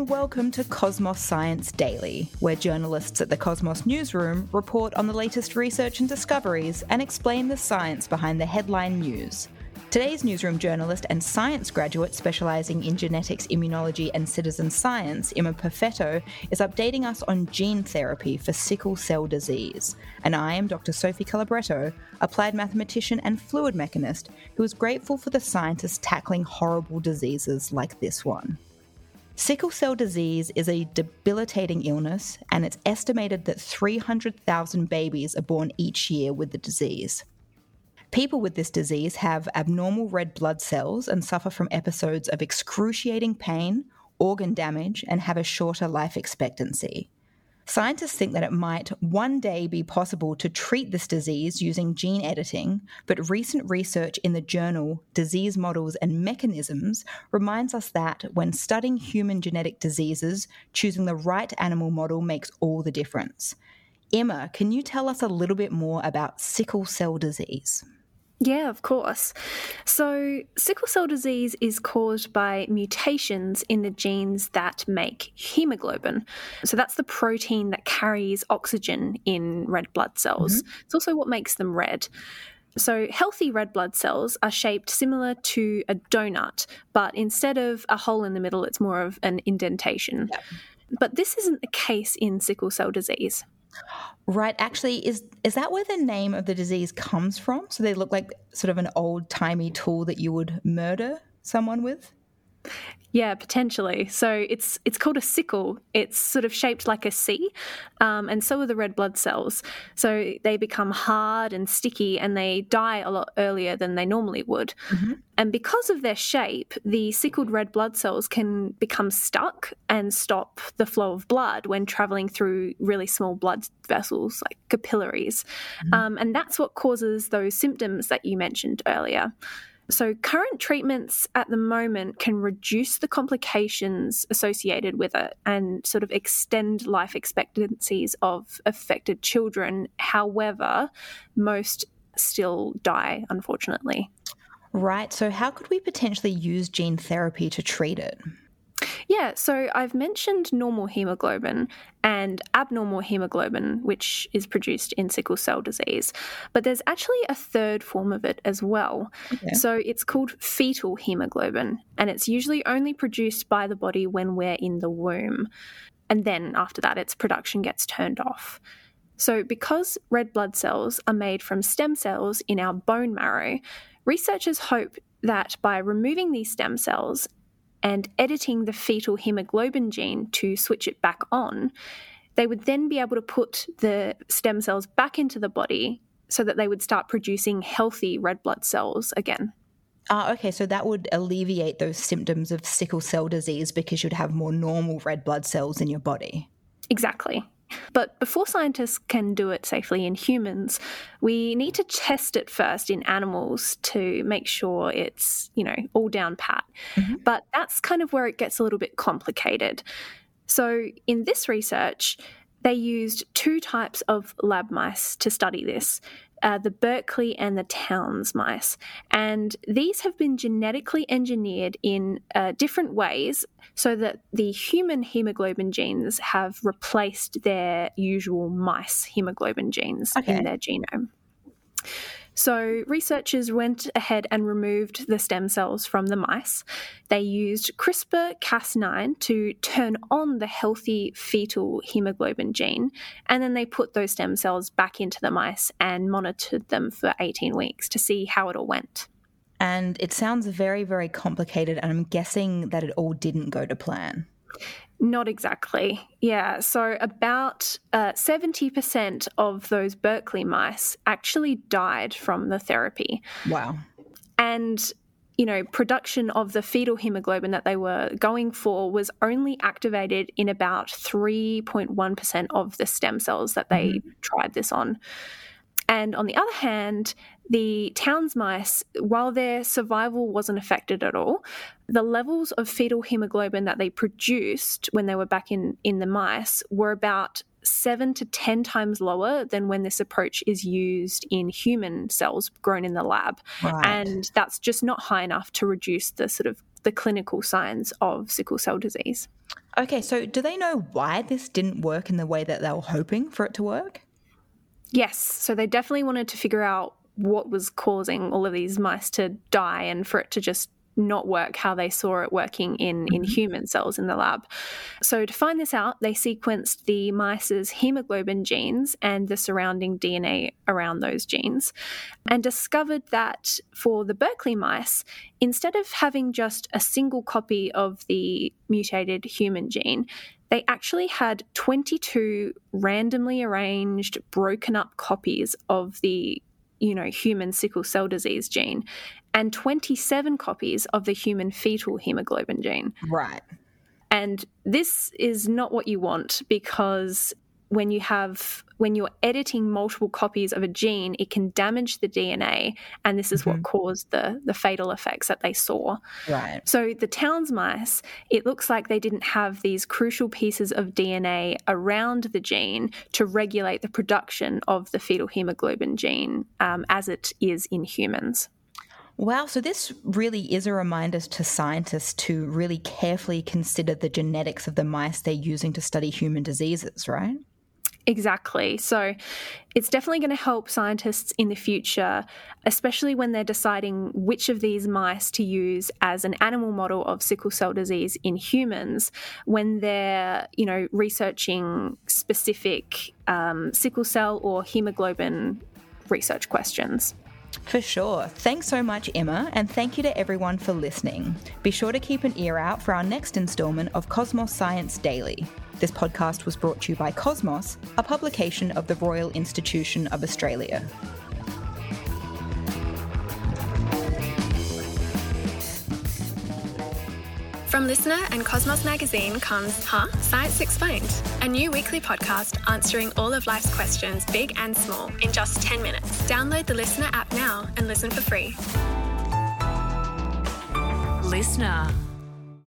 and welcome to Cosmos Science Daily, where journalists at the Cosmos Newsroom report on the latest research and discoveries and explain the science behind the headline news. Today's newsroom journalist and science graduate specialising in genetics, immunology, and citizen science, Imma Perfetto, is updating us on gene therapy for sickle cell disease. And I am Dr. Sophie Calabretto, applied mathematician and fluid mechanist, who is grateful for the scientists tackling horrible diseases like this one. Sickle cell disease is a debilitating illness, and it's estimated that 300,000 babies are born each year with the disease. People with this disease have abnormal red blood cells and suffer from episodes of excruciating pain, organ damage, and have a shorter life expectancy. Scientists think that it might one day be possible to treat this disease using gene editing, but recent research in the journal Disease Models and Mechanisms reminds us that when studying human genetic diseases, choosing the right animal model makes all the difference. Imma, can you tell us a little bit more about sickle cell disease? Yeah, of course. So, sickle cell disease is caused by mutations in the genes that make hemoglobin. So, that's the protein that carries oxygen in red blood cells. Mm-hmm. It's also what makes them red. So, healthy red blood cells are shaped similar to a donut, but instead of a hole in the middle, it's more of an indentation. Yeah. But this isn't the case in sickle cell disease. Right. Actually, is is that where the name of the disease comes from? So they look like sort of an old timey tool that you would murder someone with? Yeah, potentially. So it's it's called a sickle. It's sort of shaped like a C, um, and so are the red blood cells. So they become hard and sticky, and they die a lot earlier than they normally would. Mm-hmm. And because of their shape, the sickled red blood cells can become stuck and stop the flow of blood when traveling through really small blood vessels like capillaries, mm-hmm. um, and that's what causes those symptoms that you mentioned earlier. So, current treatments at the moment can reduce the complications associated with it and sort of extend life expectancies of affected children. However, most still die, unfortunately. Right. So, how could we potentially use gene therapy to treat it? Yeah, so I've mentioned normal hemoglobin and abnormal hemoglobin, which is produced in sickle cell disease, but there's actually a third form of it as well. Okay. So it's called fetal hemoglobin, and it's usually only produced by the body when we're in the womb. And then after that, its production gets turned off. So, because red blood cells are made from stem cells in our bone marrow, researchers hope that by removing these stem cells and editing the fetal hemoglobin gene to switch it back on, they would then be able to put the stem cells back into the body so that they would start producing healthy red blood cells again. Ah, okay, so that would alleviate those symptoms of sickle cell disease because you'd have more normal red blood cells in your body. Exactly. But before scientists can do it safely in humans, we need to test it first in animals to make sure it's, you know, all down pat. Mm-hmm. But that's kind of where it gets a little bit complicated. So in this research, they used two types of lab mice to study this uh, the Berkeley and the Townes mice. And these have been genetically engineered in uh, different ways so that the human hemoglobin genes have replaced their usual mice hemoglobin genes okay. in their genome. So, researchers went ahead and removed the stem cells from the mice. They used CRISPR Cas9 to turn on the healthy fetal hemoglobin gene, and then they put those stem cells back into the mice and monitored them for 18 weeks to see how it all went. And it sounds very, very complicated, and I'm guessing that it all didn't go to plan. Not exactly. Yeah. So, about uh, 70% of those Berkeley mice actually died from the therapy. Wow. And, you know, production of the fetal hemoglobin that they were going for was only activated in about 3.1% of the stem cells that they mm-hmm. tried this on. And on the other hand, the Townes mice, while their survival wasn't affected at all, the levels of fetal hemoglobin that they produced when they were back in, in the mice were about seven to 10 times lower than when this approach is used in human cells grown in the lab. Right. And that's just not high enough to reduce the sort of the clinical signs of sickle cell disease. Okay, so do they know why this didn't work in the way that they were hoping for it to work? Yes, so they definitely wanted to figure out what was causing all of these mice to die and for it to just not work how they saw it working in, in mm-hmm. human cells in the lab. So, to find this out, they sequenced the mice's hemoglobin genes and the surrounding DNA around those genes and discovered that for the Berkeley mice, instead of having just a single copy of the mutated human gene, they actually had 22 randomly arranged, broken up copies of the you know, human sickle cell disease gene and 27 copies of the human fetal hemoglobin gene. Right. And this is not what you want because when you have when you're editing multiple copies of a gene, it can damage the DNA, and this is mm-hmm. what caused the the fatal effects that they saw. Right. So the Townes mice, it looks like they didn't have these crucial pieces of DNA around the gene to regulate the production of the fetal hemoglobin gene, um, as it is in humans. Wow, so this really is a reminder to scientists to really carefully consider the genetics of the mice they're using to study human diseases, right? Exactly. So it's definitely going to help scientists in the future, especially when they're deciding which of these mice to use as an animal model of sickle cell disease in humans when they're, you know, researching specific um, sickle cell or hemoglobin research questions. For sure. Thanks so much, Emma, and thank you to everyone for listening. Be sure to keep an ear out for our next instalment of Cosmos Science Daily. This podcast was brought to you by Cosmos, a publication of the Royal Institution of Australia. From Listener and Cosmos Magazine comes Huh? Science Explained, a new weekly podcast answering all of life's questions, big and small, in just 10 minutes. Download the Listener app now and listen for free. LiSTNR.